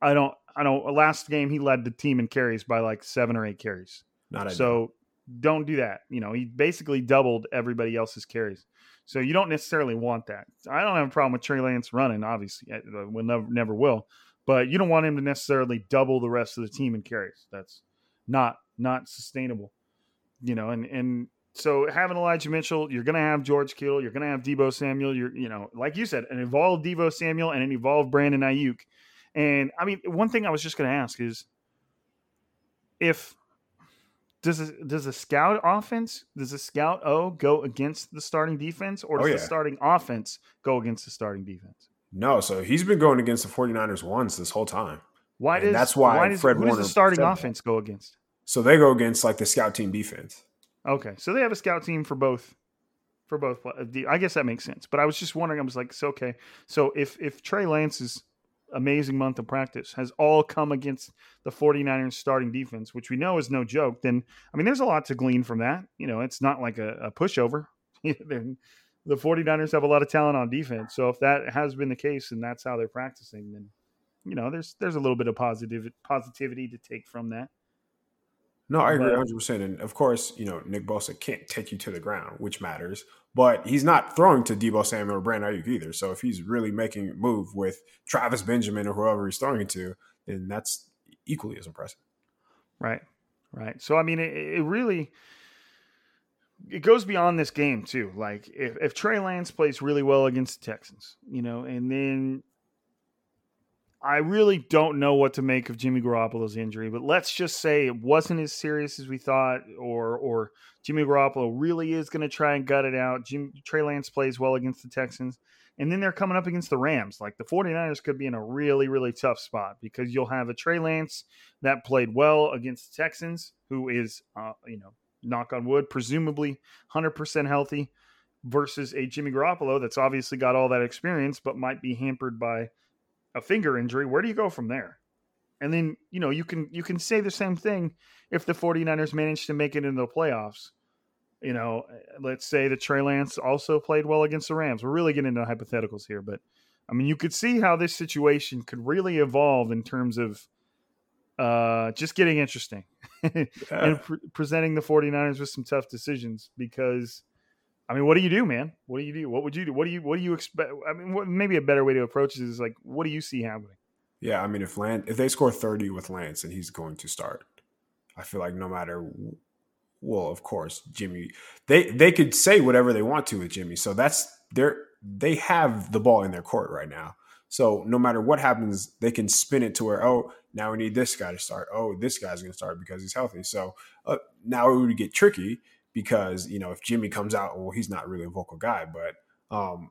I don't, I don't, last game he led the team in carries by like seven or eight carries. Not. So don't do that. You know, he basically doubled everybody else's carries. So you don't necessarily want that. I don't have a problem with Trey Lance running, obviously. I uh, will never, never will. But you don't want him to necessarily double the rest of the team in carries. That's not not sustainable. You know, and and so having Elijah Mitchell, you're going to have George Kittle, you're going to have Deebo Samuel. You're, you know, like you said, an evolved Deebo Samuel and an evolved Brandon Aiyuk. And I mean, one thing I was just going to ask is, if does a, does a scout offense does a scout O go against the starting defense, or oh, does Oh, yeah. the starting offense go against the starting defense? no, so he's been going against the 49ers once this whole time. Why And does that's why does, Fred who does the starting offense go against? So they go against like the scout team defense. Okay, so they have a scout team for both. For both, I guess that makes sense. But I was just wondering. I was like, so okay. So if if Trey Lance's amazing month of practice has all come against the 49ers starting defense, which we know is no joke, then I mean, there's a lot to glean from that. You know, it's not like a, a pushover. (laughs) The 49ers have a lot of talent on defense. So if that has been the case and that's how they're practicing, then you know, there's there's a little bit of positive positivity to take from that. No, I agree 100. percent And of course, you know Nick Bosa can't take you to the ground, which matters. But he's not throwing to Deebo Samuel or Brandon Aiyuk either. So if he's really making a move with Travis Benjamin or whoever he's throwing it to, then that's equally as impressive. Right. Right. So I mean, it, it really it goes beyond this game too. Like if, if Trey Lance plays really well against the Texans, you know, and then I really don't know what to make of Jimmy Garoppolo's injury, but let's just say it wasn't as serious as we thought, or or Jimmy Garoppolo really is going to try and gut it out. Jim, Trey Lance plays well against the Texans, and then they're coming up against the Rams. Like the 49ers could be in a really, really tough spot because you'll have a Trey Lance that played well against the Texans, who is, uh, you know, knock on wood, presumably 100% healthy, versus a Jimmy Garoppolo that's obviously got all that experience, but might be hampered by a finger injury. Where do you go from there? And then, you know, you can you can say the same thing if the 49ers manage to make it into the playoffs. You know, let's say that Trey Lance also played well against the Rams. We're really getting into hypotheticals here, but I mean, you could see how this situation could really evolve in terms of uh, just getting interesting (laughs) and pre- presenting the 49ers with some tough decisions because I mean, what do you do, man? What do you do? What would you do? What do you what do you expect? I mean, what, maybe a better way to approach this is like, what do you see happening? Yeah, I mean, if Lance, if they score 30 with Lance and he's going to start, I feel like no matter, well, of course, Jimmy, they they could say whatever they want to with Jimmy. So that's they're they have the ball in their court right now. So no matter what happens, they can spin it to where oh now we need this guy to start. Oh, this guy's going to start because he's healthy. So uh, now it would get tricky because you know if Jimmy comes out, well, he's not really a vocal guy, but um,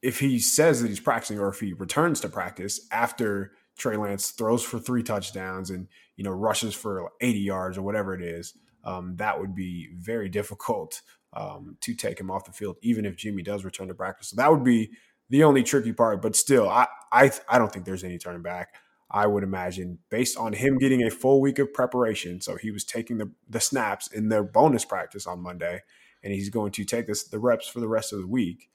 if he says that he's practicing or if he returns to practice after Trey Lance throws for three touchdowns and you know rushes for 80 yards or whatever it is, um, that would be very difficult um, to take him off the field, even if Jimmy does return to practice. So that would be the only tricky part. But still, I I, I don't think there's any turning back. I would imagine based on him getting a full week of preparation. So he was taking the, the snaps in their bonus practice on Monday, and he's going to take this the reps for the rest of the week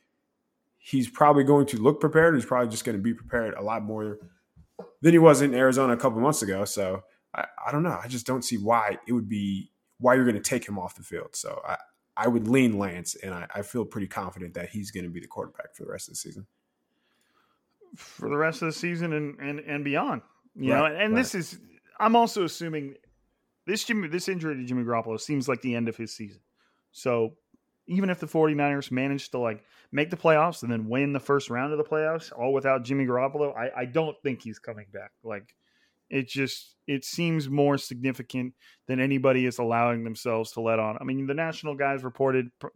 he's probably going to look prepared. He's probably just going to be prepared a lot more than he was in Arizona a couple months ago. So I, I don't know. I just don't see why it would be why you're going to take him off the field. So I, I would lean Lance, and I, I feel pretty confident that he's going to be the quarterback for the rest of the season. For the rest of the season and and, and beyond. You Right, know, and this is I'm also assuming this Jimmy this injury to Jimmy Garoppolo seems like the end of his season. So even if the 49ers manage to like make the playoffs and then win the first round of the playoffs all without Jimmy Garoppolo, I, I don't think he's coming back. Like it just it seems more significant than anybody is allowing themselves to let on. I mean, the national guys reported pr-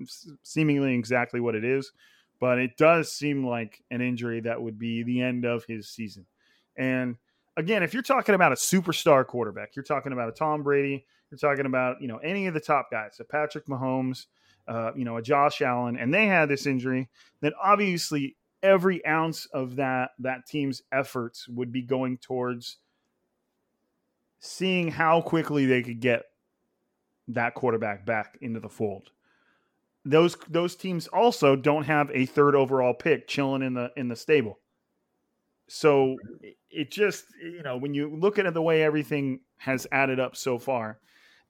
seemingly exactly what it is, but it does seem like an injury that would be the end of his season. And again, if you're talking about a superstar quarterback, you're talking about a Tom Brady, you're talking about you know any of the top guys, a Patrick Mahomes, uh, you know a Josh Allen, and they had this injury, then obviously every ounce of that that team's efforts would be going towards seeing how quickly they could get that quarterback back into the fold. Those those teams also don't have a third overall pick chilling in the in the stable. So it just you know when you look at the way everything has added up so far,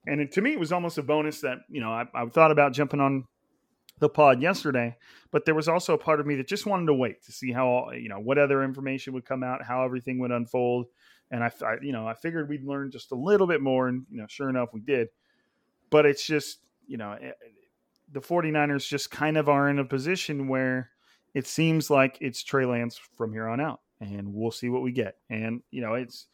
and it, to me it was almost a bonus that you know I, I thought about jumping on the pod yesterday, but there was also a part of me that just wanted to wait to see how you know what other information would come out, how everything would unfold, and I, I you know I figured we'd learn just a little bit more, and you know sure enough we did, but it's just you know the 49ers just kind of are in a position where it seems like it's Trey Lance from here on out and we'll see what we get. And you know, it's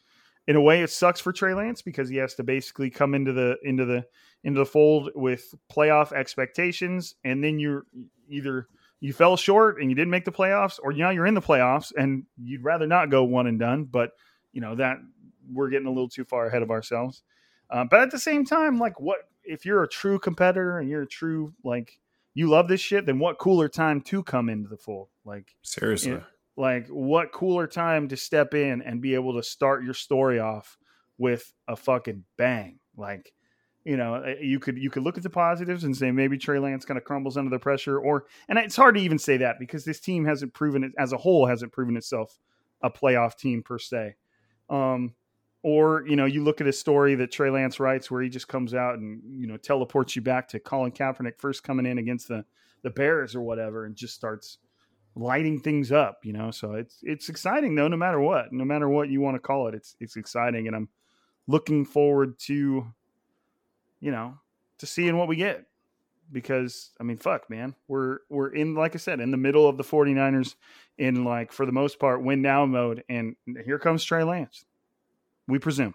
in a way it sucks for Trey Lance because he has to basically come into the into the into the fold with playoff expectations, and then you're either you fell short and you didn't make the playoffs, or you now you're in the playoffs and you'd rather not go one and done. But you know that we're getting a little too far ahead of ourselves. Uh, but at the same time, like what if you're a true competitor and you're a true like you love this shit, then what cooler time to come into the fold? Like seriously, you know, like what cooler time to step in and be able to start your story off with a fucking bang? Like you know eh, you could you could look at the positives and say maybe Trey Lance kind of crumbles under the pressure or and it's hard to even say that because this team hasn't proven it as a whole hasn't proven itself a playoff team per se. Um or you know you look at a story that Trey Lance writes where he just comes out and you know teleports you back to Colin Kaepernick first coming in against the the Bears or whatever and just starts lighting things up, you know. So it's it's exciting though, no matter what, no matter what you want to call it, it's it's exciting, and I'm looking forward to, you know, to seeing what we get. Because I mean, fuck, man, we're we're in like I said in the middle of the 49ers in like for the most part win now mode, and here comes Trey Lance. We presume.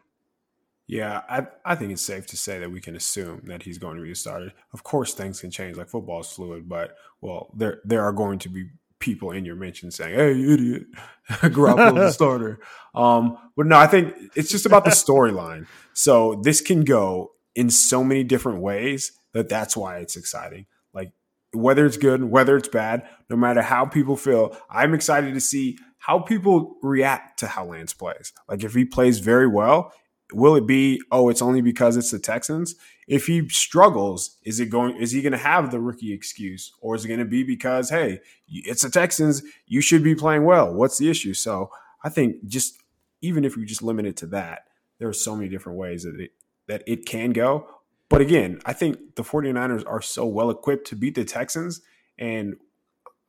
Yeah, I, I think it's safe to say that we can assume that he's going to be started. Of course, things can change, like football is fluid, but well, there there are going to be people in your mention saying, "Hey, you idiot, (laughs) Garoppolo the (laughs) starter." Um, but no, I think it's just about the storyline. So this can go in so many different ways that that's why it's exciting. Like whether it's good, whether it's bad, no matter how people feel, I'm excited to see how people react to how Lance plays. Like if he plays very well, will it be oh it's only because it's the texans? If he struggles is it going is he going to have the rookie excuse? Or is it going to be because hey it's the texans you should be playing well. What's the issue? So i think just even if you just limit it to that there are so many different ways that it that it can go. But again i think the 49ers are so well equipped to beat the texans. And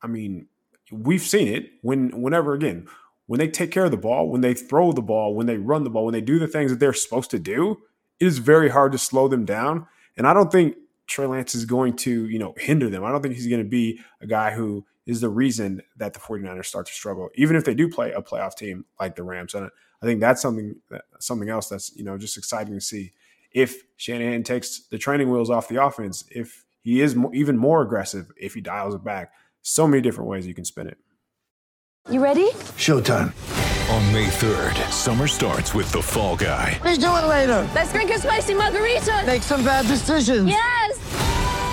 i mean we've seen it when whenever again when they take care of the ball, when they throw the ball, when they run the ball, when they do the things that they're supposed to do, it is very hard to slow them down. And I don't think Trey Lance is going to, you know, hinder them. I don't think he's going to be a guy who is the reason that the 49ers start to struggle, even if they do play a playoff team like the Rams. And I think that's something something else that's, you know, just exciting to see. If Shanahan takes the training wheels off the offense, if he is even more aggressive, if he dials it back, so many different ways you can spin it. You ready? Showtime. On May 3rd, summer starts with The Fall Guy. Let's do it later. Let's drink a spicy margarita. Make some bad decisions. Yes.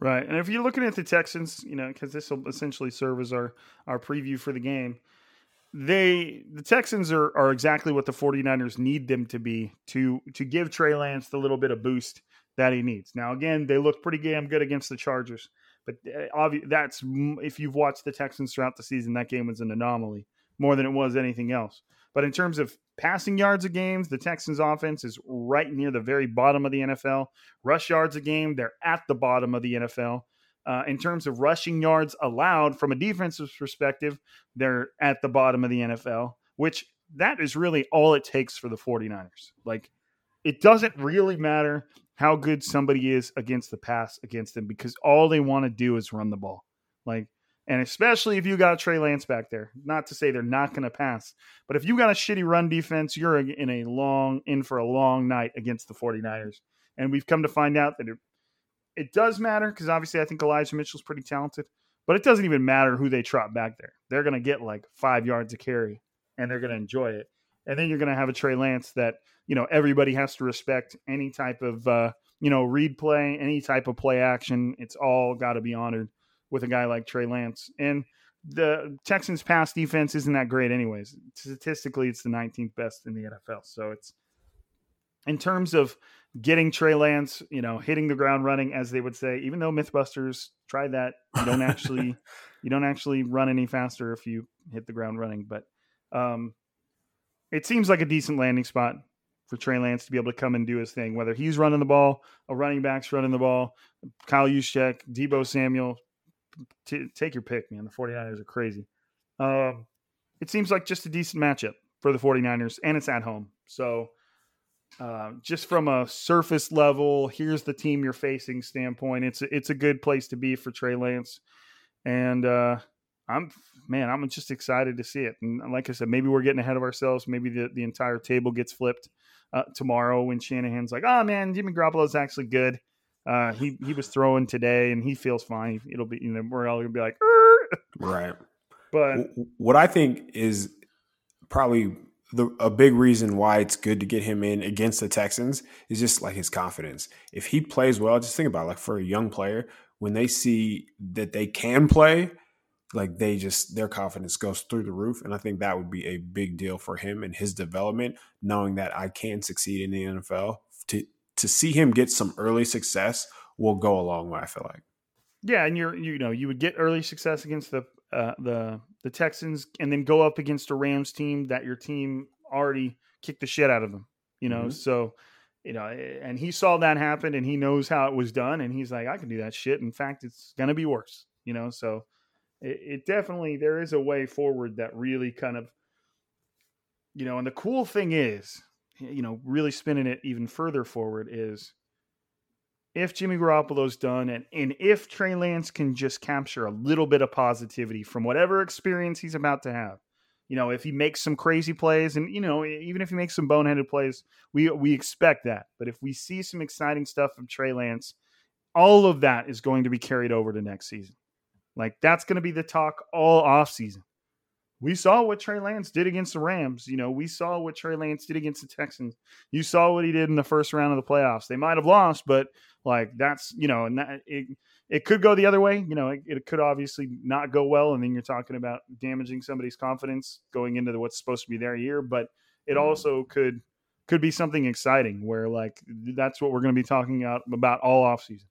Right. And if you're looking at the Texans, you know, because this will essentially serve as our, our preview for the game, they the Texans are, are exactly what the 49ers need them to be to to give Trey Lance the little bit of boost that he needs. Now, again, they look pretty damn good against the Chargers, but eh, obvi- that's if you've watched the Texans throughout the season, that game was an anomaly more than it was anything else. But in terms of passing yards a game, the Texans offense is right near the very bottom of the NFL. Rush yards a game, they're at the bottom of the NFL. Uh, in terms of rushing yards allowed from a defensive perspective, they're at the bottom of the NFL, which that is really all it takes for the 49ers. Like, it doesn't really matter how good somebody is against the pass against them because all they want to do is run the ball. Like, and especially if you got Trey Lance back there, not to say they're not going to pass, but if you got a shitty run defense, you're in a long, in for a long night against the 49ers. And we've come to find out that it, it does matter because obviously I think Elijah Mitchell's pretty talented, but it doesn't even matter who they trot back there. They're going to get like five yards of carry and they're going to enjoy it. And then you're going to have a Trey Lance that, you know, everybody has to respect any type of, uh, you know, read play, any type of play action. It's all got to be honored with a guy like Trey Lance. And the Texans pass defense isn't that great anyways. Statistically, it's the 19th best in the NFL. So it's in terms of getting Trey Lance, you know, hitting the ground running, as they would say, even though Mythbusters tried that, you don't (laughs) actually you don't actually run any faster if you hit the ground running. But um it seems like a decent landing spot for Trey Lance to be able to come and do his thing, whether he's running the ball, a running back's running the ball, Kyle Juszczyk, Deebo Samuel, t- take your pick, man. The 49ers are crazy. Um, it seems like just a decent matchup for the 49ers, and it's at home. So, uh, just from a surface level, here's the team you're facing standpoint. It's a, it's a good place to be for Trey Lance, and uh, I'm man, I'm just excited to see it. And like I said, maybe we're getting ahead of ourselves. Maybe the, the entire table gets flipped uh, tomorrow when Shanahan's like, "Oh man, Jimmy Garoppolo's actually good." Uh, he he was throwing today and he feels fine. It'll be you know we're all gonna be like, right. But what I think is probably the a big reason why it's good to get him in against the Texans is just like his confidence. If he plays well, just think about it, like for a young player when they see that they can play, like they just their confidence goes through the roof, and I think that would be a big deal for him and his development, knowing that I can succeed in the NFL to to see him get some early success will go a long way. I feel like. Yeah, and you're you know you would get early success against the uh, the the Texans, and then go up against a Rams team that your team already kicked the shit out of them. You know, mm-hmm. so you know, and he saw that happen, and he knows how it was done, and he's like, I can do that shit. In fact, it's gonna be worse. You know, so it, it definitely there is a way forward that really kind of, you know, and the cool thing is you know, really spinning it even further forward is if Jimmy Garoppolo's done and, and if Trey Lance can just capture a little bit of positivity from whatever experience he's about to have. You know, if he makes some crazy plays and you know, even if he makes some boneheaded plays, we we expect that. But if we see some exciting stuff from Trey Lance, all of that is going to be carried over to next season. Like that's going to be the talk all off season we saw what Trey Lance did against the Rams. You know, we saw what Trey Lance did against the Texans. You saw what he did in the first round of the playoffs. They might have lost, but like that's you know, and that it it could go the other way. You know, it, it could obviously not go well, and then you're talking about damaging somebody's confidence going into the, what's supposed to be their year. But it mm-hmm. also could could be something exciting where like that's what we're going to be talking about about all offseason.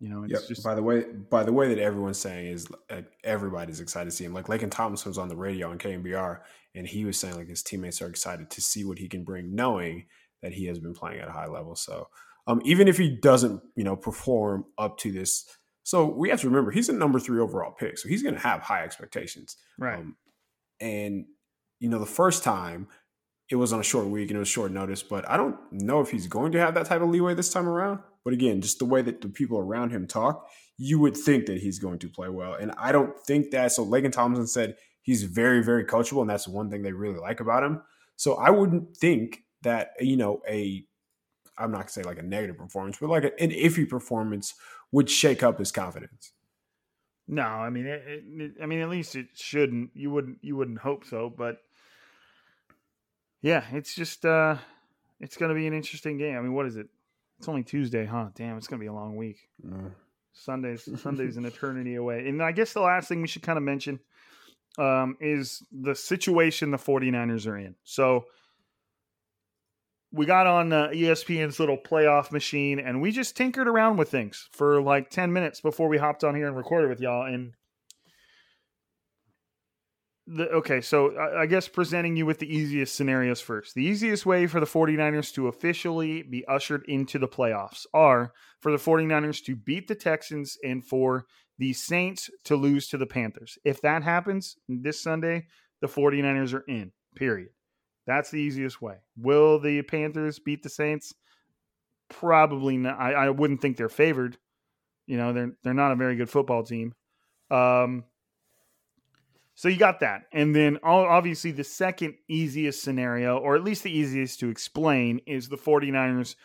You know, it's yep. just by the way, by the way that everyone's saying is like, everybody's excited to see him. Like Laken Tomlinson was on the radio on KNBR, and he was saying like his teammates are excited to see what he can bring, knowing that he has been playing at a high level. So, um, even if he doesn't, you know, perform up to this, so we have to remember he's a number three overall pick, so he's going to have high expectations, right? Um, and you know, the first time it was on a short week and it was short notice, but I don't know if he's going to have that type of leeway this time around. But again, just the way that the people around him talk, you would think that he's going to play well. And I don't think that. So Laken Tomlinson said he's very, very coachable, and that's one thing they really like about him. So I wouldn't think that, you know, a I'm not gonna say like a negative performance, but like an iffy performance would shake up his confidence. No, I mean, it, it, I mean, at least it shouldn't. You wouldn't, you wouldn't hope so, but yeah, it's just, uh it's going to be an interesting game. I mean, what is it? It's only Tuesday, huh? Damn, it's gonna be a long week. Mm. Sundays, (laughs) Sunday's an eternity away. And I guess the last thing we should kind of mention um, is the situation the 49ers are in. So we got on uh, ESPN's little playoff machine and we just tinkered around with things for like 10 minutes before we hopped on here and recorded with y'all. And the, okay, so I, I guess presenting you with the easiest scenarios first. The easiest way for the 49ers to officially be ushered into the playoffs are for the 49ers to beat the Texans and for the Saints to lose to the Panthers. If that happens this Sunday, the 49ers are in, period. That's the easiest way. Will the Panthers beat the Saints? Probably not. I, I wouldn't think they're favored. You know, they're they're not a very good football team. Um, so you got that. And then obviously the second easiest scenario, or at least the easiest to explain, is the 49ers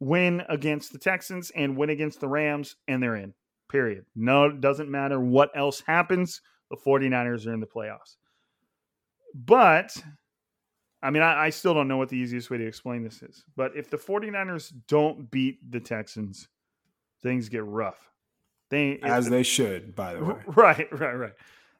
win against the Texans and win against the Rams, and they're in. Period. No, it doesn't matter what else happens. The 49ers are in the playoffs. But, I mean, I, I still don't know what the easiest way to explain this is. But if the 49ers don't beat the Texans, things get rough. They, As they should, by the way. (laughs) Right, right, right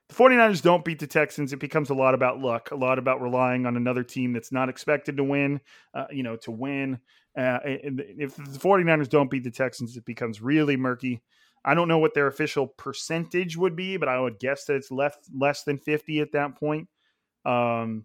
the 49ers don't beat the Texans, it becomes a lot about luck, a lot about relying on another team that's not expected to win, uh, you know, to win. Uh, if the 49ers don't beat the Texans, it becomes really murky. I don't know what their official percentage would be, but I would guess that it's less less than 50 at that point. Um,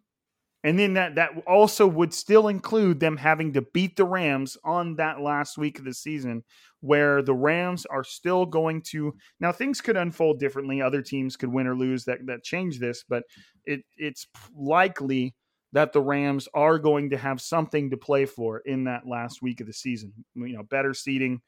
and then that that also would still include them having to beat the Rams on that last week of the season, where the Rams are still going to now things could unfold differently. Other teams could win or lose that that change this, but it it's likely that the Rams are going to have something to play for in that last week of the season. You know, better seating,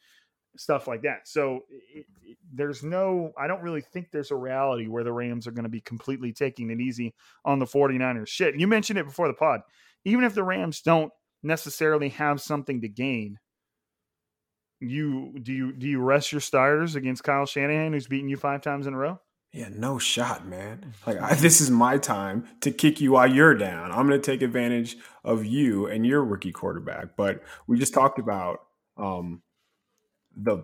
stuff like that. So it, it, there's no, I don't really think there's a reality where the Rams are going to be completely taking it easy on the 49ers. Shit, you mentioned it before the pod. Even if the Rams don't necessarily have something to gain, you do you do you rest your starters against Kyle Shanahan, who's beaten you five times in a row? Yeah, no shot, man. Like I, this is my time to kick you while you're down. I'm going to take advantage of you and your rookie quarterback. But we just talked about um, the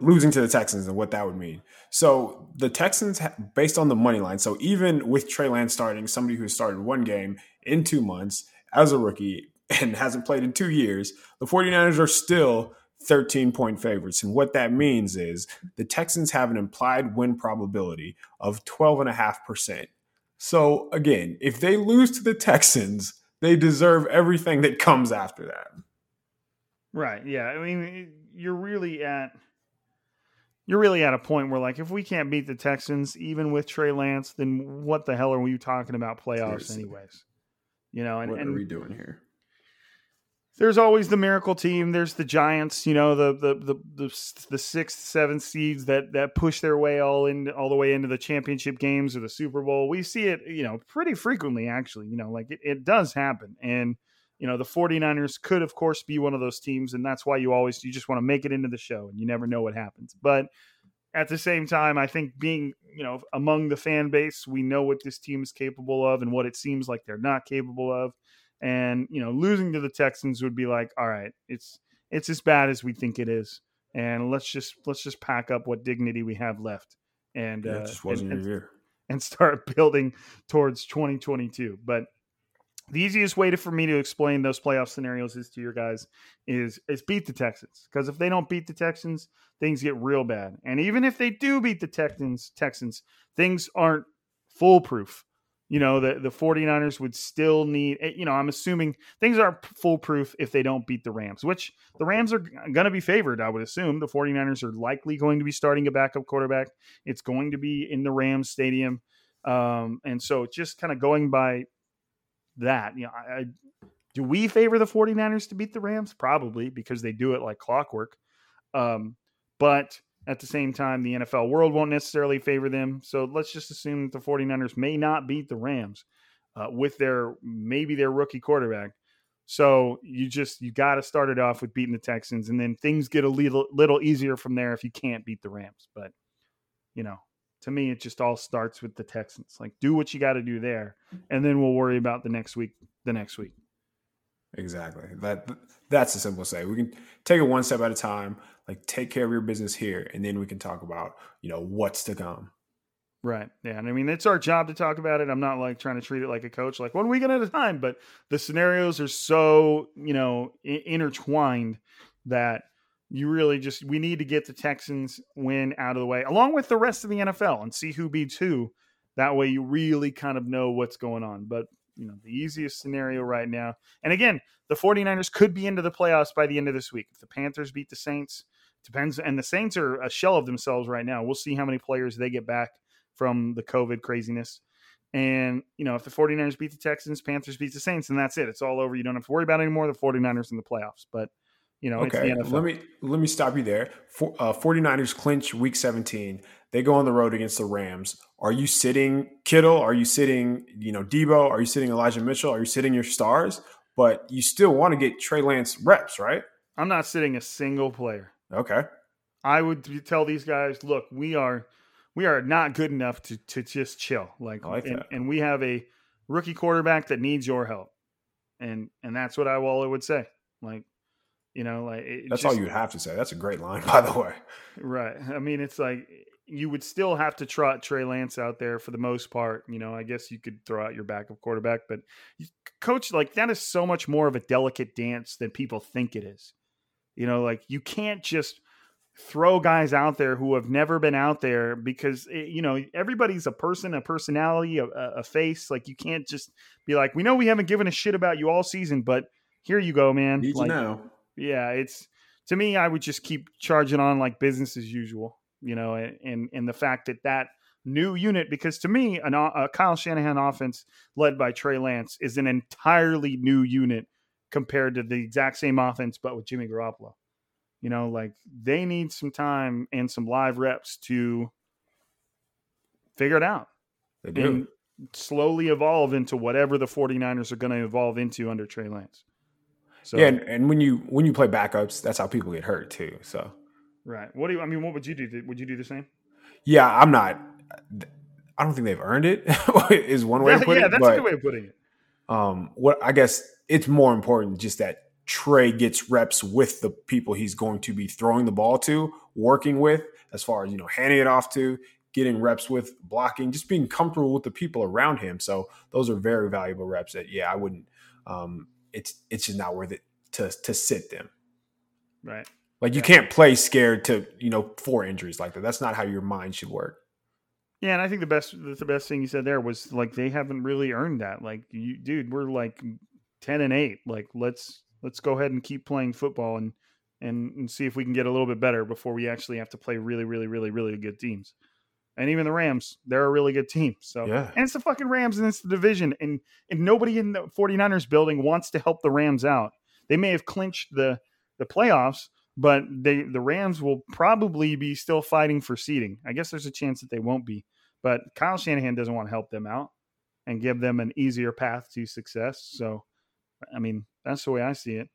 losing to the Texans and what that would mean. So the Texans, based on the money line, so even with Trey Lance starting, somebody who started one game in two months as a rookie (laughs) and hasn't played in two years, the 49ers are still 13 point favorites. And what that means is the Texans have an implied win probability of 12.5%. So again, if they lose to the Texans, they deserve everything that comes after that. Right. Yeah. I mean, you're really at you're really at a point where like if we can't beat the Texans even with Trey Lance, then what the hell are we talking about playoffs Seriously. anyways? You know, and what and are we doing here? There's always the miracle team. There's the Giants, you know, the the the the, the sixth, seventh seeds that that push their way all in all the way into the championship games or the Super Bowl. We see it, you know, pretty frequently actually. You know, like it, it does happen. And you know the 49ers could of course be one of those teams and that's why you always you just want to make it into the show and you never know what happens. But at the same time i think being you know among the fan base we know what this team is capable of and what it seems like they're not capable of. And you know losing to the texans would be like all right it's it's as bad as we think it is and let's just let's just pack up what dignity we have left and yeah, uh, just wasn't and, and, and start (laughs) building towards 2022 but the easiest way to, for me to explain those playoff scenarios is to your guys is is beat the Texans because if they don't beat the Texans, things get real bad. And even if they do beat the Texans, Texans things aren't foolproof. You know, the the 49ers would still need eh, you know, I'm assuming things aren't foolproof if they don't beat the Rams, which the Rams are going to be favored, I would assume. The 49ers are likely going to be starting a backup quarterback. It's going to be in the Rams stadium. Um, and so just kind of going by that. You know, I, I, do we favor the 49ers to beat the Rams? Probably because they do it like clockwork. Um, but at the same time, the NFL world won't necessarily favor them. So let's just assume that the 49ers may not beat the Rams uh, with their maybe their rookie quarterback. So you just you got to start it off with beating the Texans, and then things get a little little easier from there if you can't beat the Rams. But you know, to me, it just all starts with the Texans. Like, do what you got to do there, and then we'll worry about the next week. The next week. Exactly. That that's the simple say. We can take it one step at a time. Like, take care of your business here, and then we can talk about you know what's to come. Right. Yeah. And I mean, it's our job to talk about it. I'm not like trying to treat it like a coach, like one week at a time. But the scenarios are so you know I- intertwined that you really just we need to get the Texans win out of the way, along with the rest of the NFL, and see who beats who That way you really kind of know what's going on. But, you know, the easiest scenario right now. And again, the 49ers could be into the playoffs by the end of this week. If the Panthers beat the Saints, depends. And the Saints are a shell of themselves right now. We'll see how many players they get back from the COVID craziness. And, you know, if the 49ers beat the Texans, Panthers beat the Saints, and that's it. It's all over. You don't have to worry about anymore. The 49ers in the playoffs. But, you know, okay. Let me let me stop you there. For, uh, 49ers clinch week 17. They go on the road against the Rams. Are you sitting Kittle? Are you sitting, you know, Deebo? Are you sitting Elijah Mitchell? Are you sitting your stars? But you still want to get Trey Lance reps, right? I'm not sitting a single player. Okay. I would tell these guys, look, we are we are not good enough to to just chill. Like, like and, and, we have a rookie quarterback that needs your help. And and that's what I Waller would say. Like, you know, like that's just, all you'd have to say. That's a great line, (laughs) by the way. Right. I mean, it's like you would still have to trot Trey Lance out there for the most part. You know, I guess you could throw out your backup quarterback, but coach, like that is so much more of a delicate dance than people think it is. You know, like you can't just throw guys out there who have never been out there because it, eh, you know everybody's a person a personality a, a, face like you can't just be like we know we haven't given a shit about you all season but here you go man Need like, you know. Yeah it's to me i would just keep charging on like business as usual you know and and the fact that that new unit because to me an, a kyle shanahan offense led by trey lance is an entirely new unit compared to the exact same offense but with jimmy garoppolo you know, like they need some time and some live reps to figure it out. They do. And slowly evolve into whatever the 49ers are going to evolve into under Trey Lance. So, yeah, and, and, when you when you play backups, that's how people get hurt too. So, right. What do you? I mean, what would you do? Would you do the same? Yeah, I'm not. I don't think they've earned it. (laughs) is one way yeah, of putting yeah, it. Yeah, that's but, a good way of putting it. Um, what I guess it's more important just that Trey gets reps with the people he's going to be throwing the ball to, working with, as far as, you know, handing it off to, getting reps with blocking, just being comfortable with the people around him. So those are very valuable reps that, yeah, I wouldn't, um, it's, it's just not worth it to, to sit them. Right. Like you yeah. can't play scared to, you know, four injuries like that. That's not how your mind should work. Yeah, and I think the best the best thing you said there was like they haven't really earned that. Like you dude, we're like 10 and 8. Like let's let's go ahead and keep playing football and and, and see if we can get a little bit better before we actually have to play really, really, really, really good teams. And even the Rams, they're a really good team. So yeah. and it's the fucking Rams and it's the division. And and nobody in the 49ers building wants to help the Rams out. They may have clinched the the playoffs, but they the Rams will probably be still fighting for seeding. I guess there's a chance that they won't be. But Kyle Shanahan doesn't want to help them out and give them an easier path to success. So I mean, that's the way I see it.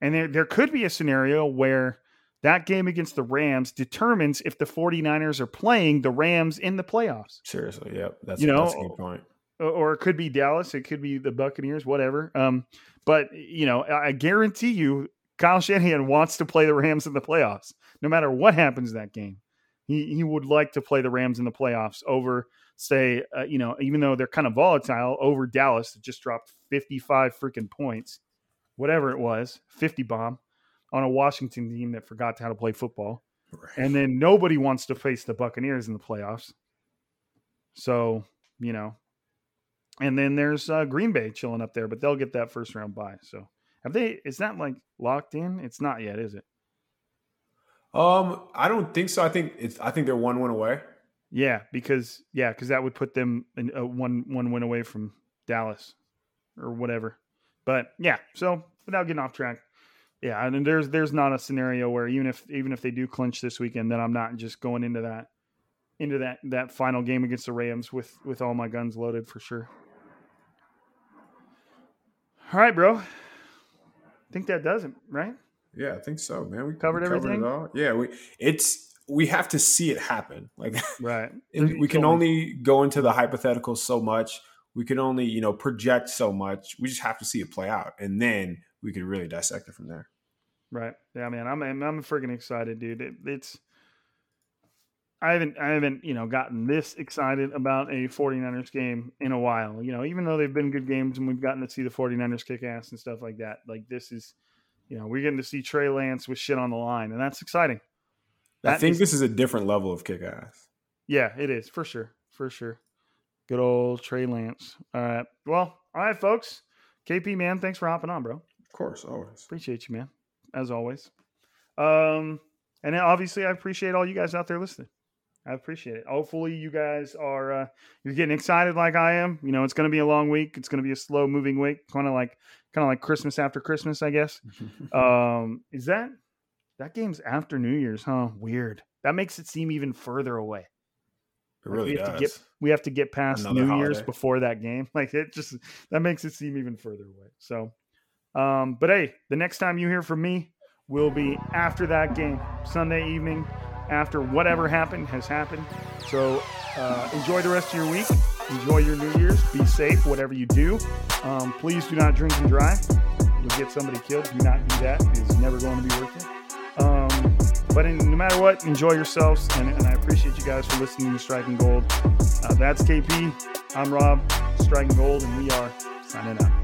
And there, there could be a scenario where that game against the Rams determines if the 49ers are playing the Rams in the playoffs. Seriously, yep. That's, you know, that's a good point. Or it could be Dallas, it could be the Buccaneers, whatever. Um, but you know, I guarantee you, Kyle Shanahan wants to play the Rams in the playoffs, no matter what happens in that game. He he would like to play the Rams in the playoffs over, say, uh, you know, even though they're kind of volatile, over Dallas that just dropped 55 freaking points whatever it was, 50 bomb on a Washington team that forgot how to play football. Right. And then nobody wants to face the Buccaneers in the playoffs. So, you know, and then there's uh, Green Bay chilling up there, but they'll get that first round bye. So, have they? Is that like locked in? It's not yet, is it? Um, I don't think so. I think it's. I think they're one win away. Yeah, because yeah, because that would put them in a one one win away from Dallas or whatever. But yeah, so without getting off track, yeah, and there's there's not a scenario where even if even if they do clinch this weekend, then I'm not just going into that into that that final game against the Rams with with all my guns loaded for sure. All right, bro. I think that does it, right? Yeah, I think so, man. We covered, we covered everything. It all. Yeah, we it's we have to see it happen. Like right, (laughs) we can only go into the hypothetical so much we can only you know project so much. We just have to see it play out, and then we can really dissect it from there. Right. Yeah, man. I'm I'm, I'm freaking excited, dude. It, it's I haven't I haven't, you know, gotten this excited about a 49ers game in a while. You know, even though they've been good games and we've gotten to see the 49ers kick ass and stuff like that. Like this is you know, we're getting to see Trey Lance with shit on the line, and that's exciting. That I think is, this is a different level of kick ass. Yeah, it is, for sure. For sure. Good old Trey Lance. All right. Well, all right, folks. KP, man, thanks for hopping on, bro. Of course, always. Appreciate you, man, as always. Um, and obviously, I appreciate all you guys out there listening. I appreciate it. Hopefully, you guys are uh, you're getting excited like I am. You know, it's going to be a long week. It's going to be a slow moving week, kind of like kind of like Christmas after Christmas, I guess. (laughs) um, is that that game's after New Year's? Huh? Weird. That makes it seem even further away. It Like, really we have does. to get we have to get past Another New Year's before that game. (laughs) Like it just that makes it seem even further away. So, um, but hey, the next time you hear from me will be after that game, Sunday evening, after whatever happened has happened. So, uh, enjoy the rest of your week. Enjoy your New Year's. Be safe, whatever you do. Um, please do not drink and drive. You'll get somebody killed. Do not do that. It's never going to be worth it. Um, but in, no matter what, enjoy yourselves, and, and I appreciate you guys for listening to Striking Gold. Uh, that's KP. I'm Rob, Striking Gold, and we are signing out.